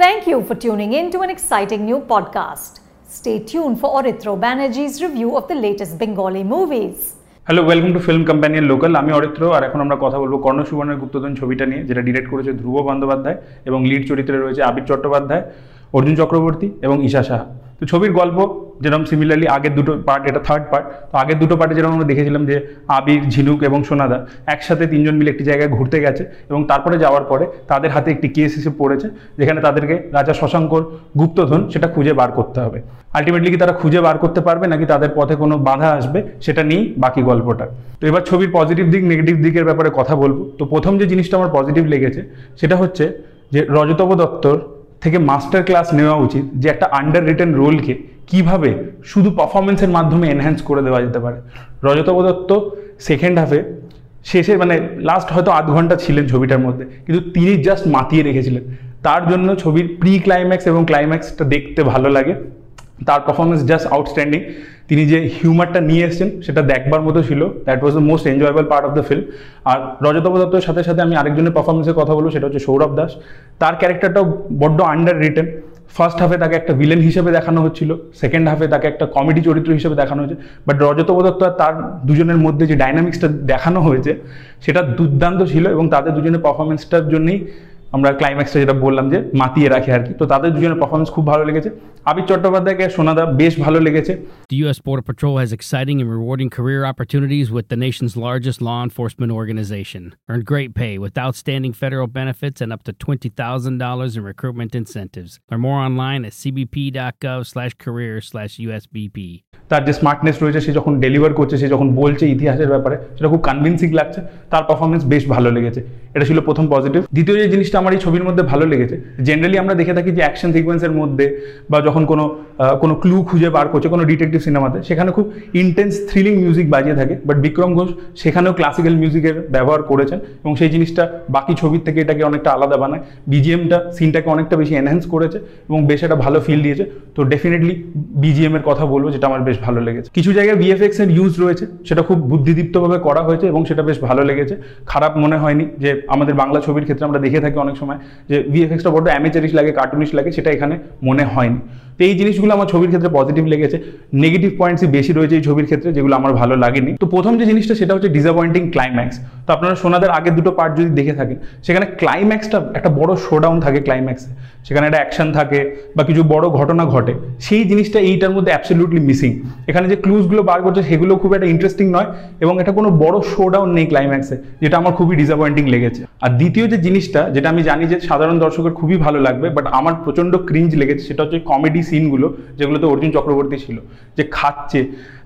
Thank you for tuning in to an exciting new podcast. Stay tuned for Orithro Banerjee's review of the latest Bengali movies. Hello welcome to film companion local আমি অরিত্র আর এখন আমরা কথা বলব কর্ণ সুবর্ণের গুপ্তধন ছবিটা নিয়ে, যেটা ডিরেক্ট করেছে ধ্রুব বন্দ্যোপাধ্যায় এবং লিড চরিত্রে রয়েছে আবির চট্টোপাধ্যায়, অর্জুন চক্রবর্তী এবং ঈশা সাহা তো ছবির গল্প যেরকম সিমিলারলি আগের দুটো পার্ট এটা থার্ড পার্ট তো আগের দুটো পার্টে যেরকম আমরা দেখেছিলাম যে আবির, ঝিনুক এবং সোনাদা একসাথে তিনজন মিলে একটি জায়গায় ঘুরতে গেছে এবং তারপরে যাওয়ার পরে তাদের হাতে একটি কেস এসে পড়েছে যেখানে তাদেরকে রাজা শশাঙ্কর গুপ্তধন সেটা খুঁজে বার করতে হবে। আলটিমেটলি কি তারা খুঁজে বার করতে পারবে নাকি তাদের পথে কোনো বাধা আসবে সেটা নিয়েই বাকি গল্পটা। তো এবার ছবির পজিটিভ দিক নেগেটিভ দিকের ব্যাপারে কথা বলব। তো প্রথম যে জিনিসটা আমার পজিটিভ লেগেছে সেটা হচ্ছে যে রজতব দত্তর থেকে মাস্টার ক্লাস নেওয়া উচিত যে একটা আন্ডার রিটেন রোলকে কীভাবে শুধু পারফরমেন্সের মাধ্যমে এনহ্যান্স করে দেওয়া যেতে পারে। রজতব দত্ত সেকেন্ড হাফে শেষে মানে লাস্ট হয়তো আধ ঘণ্টা ছিলেন ছবিটার মধ্যে, কিন্তু তিনি জাস্ট মাতিয়ে রেখেছিলেন। তার জন্য ছবির প্রি ক্লাইম্যাক্স এবং ক্লাইম্যাক্সটা দেখতে ভালো লাগে। তার পারফরমেন্স জাস্ট আউটস্ট্যান্ডিং তিনি যে হিউমারটা নিয়ে এসেছেন, সেটা দেখবার মতো ছিল। That was the most enjoyable part of the film আর রজতব দত্তের সাথে সাথে আমি আরেকজনের পারফরমেন্সের কথা বলব, সেটা হচ্ছে সৌরভ দাস। তার ক্যারেক্টারটাও বড্ড আন্ডার রিটেন ফার্স্ট হাফে তাকে একটা ভিলেন হিসেবে দেখানো হচ্ছিল। সেকেন্ড হাফে তাকে একটা কমেডি চরিত্র হিসেবে দেখানো হয়েছে। বাট রজতব দত্ত আর তার দুজনের মধ্যে যে ডাইনামিক্সটা দেখানো হয়েছে, সেটা দুর্দান্ত ছিল এবং তাদের দুজনের পারফরমেন্সটার জন্যই আমরা ক্লাইম্যাক্সটা যেটা বললাম যে মাতিয়ে রাখে আর কি তো তাদের দুজনের পারফরমেন্স খুব ভালো লেগেছে আবির চট্টোপাধ্যায়কে সোনাদা বেশ ভালো লেগেছে The U.S. Border Patrol has exciting and rewarding career opportunities with the nation's largest law enforcement organization. Earn great pay with outstanding federal benefits and up to $20,000 in recruitment incentives. Learn more online at cbp.gov slash career slash USBP. তার যে smartness রয়েছে সে যখন deliver করছে সে যখন বলছে ইতিহাসের ব্যাপারে সেটা খুব কনভিন্সিং লাগছে তার পারফরমেন্স বেশ ভালো লেগেছে এটা ছিল প্রথম পজিটিভ দ্বিতীয় যে জিনিসটা আমার এই ছবির মধ্যে ভালো লেগেছে। জেনারেলি আমরা দেখে থাকি যে অ্যাকশন সিকোয়েন্সের মধ্যে বা যখন কোনো কোনো ক্লু খুঁজে বার করছে কোনো ডিটেকটিভ সিনেমাতে সেখানে খুব ইন্টেন্স থ্রিলিং মিউজিক বাজিয়ে থাকে। বাট বিক্রম ঘোষ সেখানেও ক্লাসিক্যাল মিউজিকের ব্যবহার করেছেন এবং সেই জিনিসটা বাকি ছবির থেকে এটাকে অনেকটা আলাদা বানায়। বিজিএমটা সিনটাকে অনেকটা বেশি এনহ্যান্স করেছে এবং বেশ একটা ভালো ফিল দিয়েছে। তো ডেফিনেটলি বিজিএম এর কথা বলব, যেটা আমার বেশ ভালো লেগেছে। কিছু জায়গায় ভিএফএক্স এর ইউজ রয়েছে, সেটা খুব বুদ্ধিদীপ্তভাবে করা হয়েছে এবং সেটা বেশ ভালো লেগেছে। খারাপ মনে হয়নি যে আমাদের বাংলা ছবির ক্ষেত্রে আমরা দেখে থাকি অনেক সময় যে ভিএফএক্সটা বড্ড অ্যামেচারিশ লাগে কার্টুনিশ লাগে, সেটা এখানে মনে হয়নি। তো এই জিনিসগুলো আমার ছবির ক্ষেত্রে পজিটিভ লেগেছে। নেগেটিভ পয়েন্টসই বেশি রয়েছে এই ছবির ক্ষেত্রে, যেগুলো আমার ভালো লাগেনি। তো প্রথম যে জিনিসটা, সেটা হচ্ছে ডিসঅ্যাপয়েন্টিং ক্লাইম্যাক্স তো আপনারা সোনাদের আগের দুটো পার্ট যদি দেখে থাকেন, সেখানে ক্লাইম্যাক্সটা একটা বড় শোডাউন থাকে ক্লাইম্যাক্সে সেখানে একটা অ্যাকশন থাকে বা কিছু বড় ঘটনা ঘটে, সেই জিনিসটা এইটার মধ্যে অ্যাবসলিউটলি মিসিং এখানে যে ক্লুজগুলো বার করছে সেগুলো খুব একটা ইন্টারেস্টিং নয় এবং এটা কোনো বড় শো ডাউন নেই ক্লাইম্যাক্সে যেটা আমার খুবই ডিসঅ্যাপয়েন্টিং লেগেছে। আর দ্বিতীয় যে জিনিসটা, যেটা আমি জানি যে সাধারণ দর্শকের খুবই ভালো লাগবে বাট আমার প্রচণ্ড ক্রিঞ্জ লেগেছে, সেটা হচ্ছে কমেডি সিনগুলো যেগুলোতে অর্জুন চক্রবর্তী ছিল, যে খাচ্ছে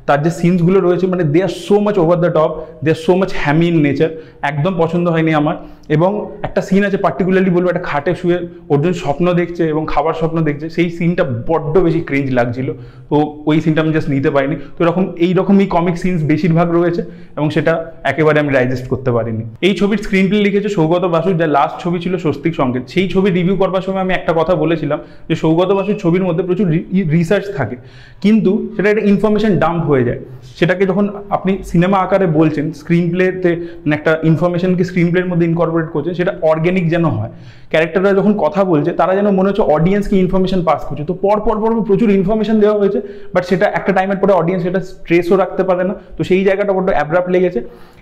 তার যে সিনসগুলো রয়েছে মানে they are so much over the top they are so much hammy in nature একদম পছন্দ হয়নি আমার। এবং একটা সিন আছে পার্টিকুলারলি বলব, একটা খাটে শুয়ে অর্জুন স্বপ্ন দেখছে এবং খাবার স্বপ্ন দেখছে, সেই সিনটা বড্ড বেশি ক্রিঞ্জ লাগছিল। তো ওই সিনটা আমি জাস্ট নিতে পারিনি। তো এরকম, এইরকমই কমিক সিনস বেশিরভাগ রয়েছে এবং সেটা একেবারে আমি ডাইজেস্ট করতে পারিনি। এই ছবির স্ক্রিন প্লে লিখেছে সৌগত বাসুর যা লাস্ট ছবি ছিল স্বস্তিক সংকেত। সেই ছবি রিভিউ করবার সময় আমি একটা কথা বলেছিলাম যে সৌগত বাসুর ছবির মধ্যে প্রচুর রিসার্চ থাকে। কিন্তু সেটা একটা ইনফরমেশন ডাম্প হয়ে যায়। সেটাকে যখন আপনি সিনেমা আকারে বলছেন স্ক্রিন প্লেতে মানে একটা ইনফরমেশনকে স্ক্রিন প্লের মধ্যে ইনকর্পোরেট করছেন, সেটা অর্গ্যানিক যেন হয়। ক্যারেক্টাররা যখন কথা বলছে, তারা যেন মনে হচ্ছে অডিয়েন্সকে ইনফরমেশন পাস করছে। তো পর পর পর পর প্রচুর ইনফরমেশন দেওয়া হয়েছে বাট সেটা একটা টাইমের পরে অডিয়েন্স সেটা স্ট্রেসও রাখতে পারে না। তো সেই জায়গাটা বড্ড অ্যাব্রাপ্ট লেগেছে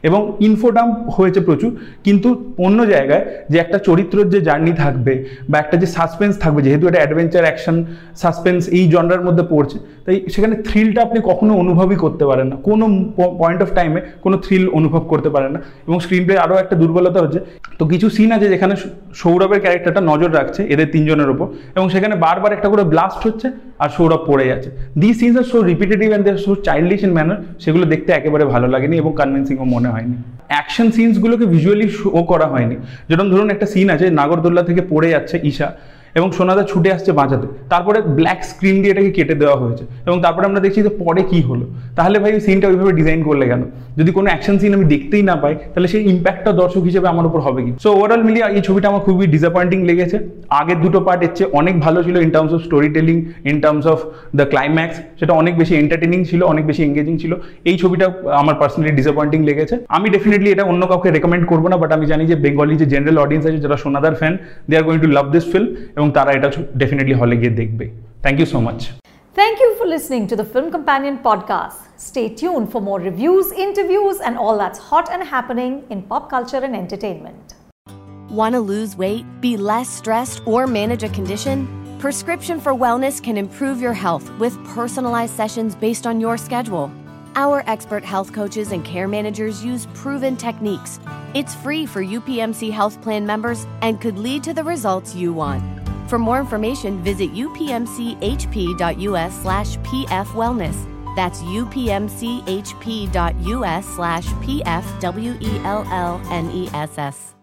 এবং ইনফোডাম্প হয়েছে প্রচুর, কিন্তু অন্য জায়গায় যে একটা চরিত্রের যে জার্নি থাকবে বা একটা যে সাসপেন্স থাকবে, যেহেতু এটা অ্যাডভেঞ্চার অ্যাকশন সাসপেন্স এই জনরার মধ্যে পড়ছে, তাই সেখানে থ্রিলটা আপনি কখনো অনুভবই করতে পারেন না। কোনো পয়েন্ট অফ টাইমে কোনো থ্রিল অনুভব করতে পারেন না। এবং স্ক্রিন প্লে আরও একটা দুর্বলতা হচ্ছে, তো কিছু সিন আছে যেখানে সৌরভের ক্যারেক্টারটা নজর রাখছে এদের তিনজনের ওপর, এবং সেখানে বারবার একটা করে ব্লাস্ট হচ্ছে আর সৌরভ পড়ে যাচ্ছে। The scenes are so repetitive and they're so childish in manner সেগুলো দেখতে একেবারে ভালো লাগেনি এবং কনভিন্সিংও মনে হয়নি। অ্যাকশন সিনসগুলোকে ভিজুয়ালি শো করা হয়নি। যেরকম ধরুন একটা সিন আছে, নাগরদোল্লা থেকে পড়ে যাচ্ছে ঈশা। এবং সোনাদা ছুটে আসছে বাঁচাতে। তারপরে ব্ল্যাক স্ক্রিন দিয়ে এটাকে কেটে দেওয়া হয়েছে এবং তারপরে আমরা দেখছি যে পরে কি হলো। তাহলে ভাই ওই সিনটা ওইভাবে ডিজাইন করলে কেন? যদি কোনো অ্যাকশন সিন আমি দেখতেই না পাই, তাহলে সেই ইম্প্যাক্টটা দর্শক হিসেবে আমার উপর হবে কি? সো ওভারঅল মিলিয়ে এই ছবিটা আমার খুবই ডিসঅ্যাপয়েন্টিং লেগেছে। আগের দুটো পার্ট এর চেয়ে অনেক ভালো ছিল in terms of story telling in terms of the climax সেটা অনেক বেশি এন্টারটেনিং ছিল, অনেক বেশি এঙ্গেজিং ছিল। এই ছবিটা আমার পার্সোনালি ডিসঅ্যাপয়েন্টিং লেগেছে। আমি ডেফিনেটলি এটা অন্য কাউকে রেকমেন্ড করব না বাট আমি জানি যে বেঙ্গলি যে জেনারেল অডিয়েন্স আছে, যারা সোনাদার fan they are going to love this film এবং তারা এটা ডেফিনেটলি হলে গিয়ে দেখবে thank you so much Thank you for listening to the Film Companion podcast. Stay tuned for more reviews, interviews, and all that's hot and happening in pop culture and entertainment. Want to lose weight, be less stressed, or manage a condition? Prescription for Wellness can improve your health with personalized sessions based on your schedule. Our expert health coaches and care managers use proven techniques. It's free for UPMC Health Plan members and could lead to the results you want. For more information, visit upmchp.us slash pfwellness. That's upmchp.us slash pfwellness.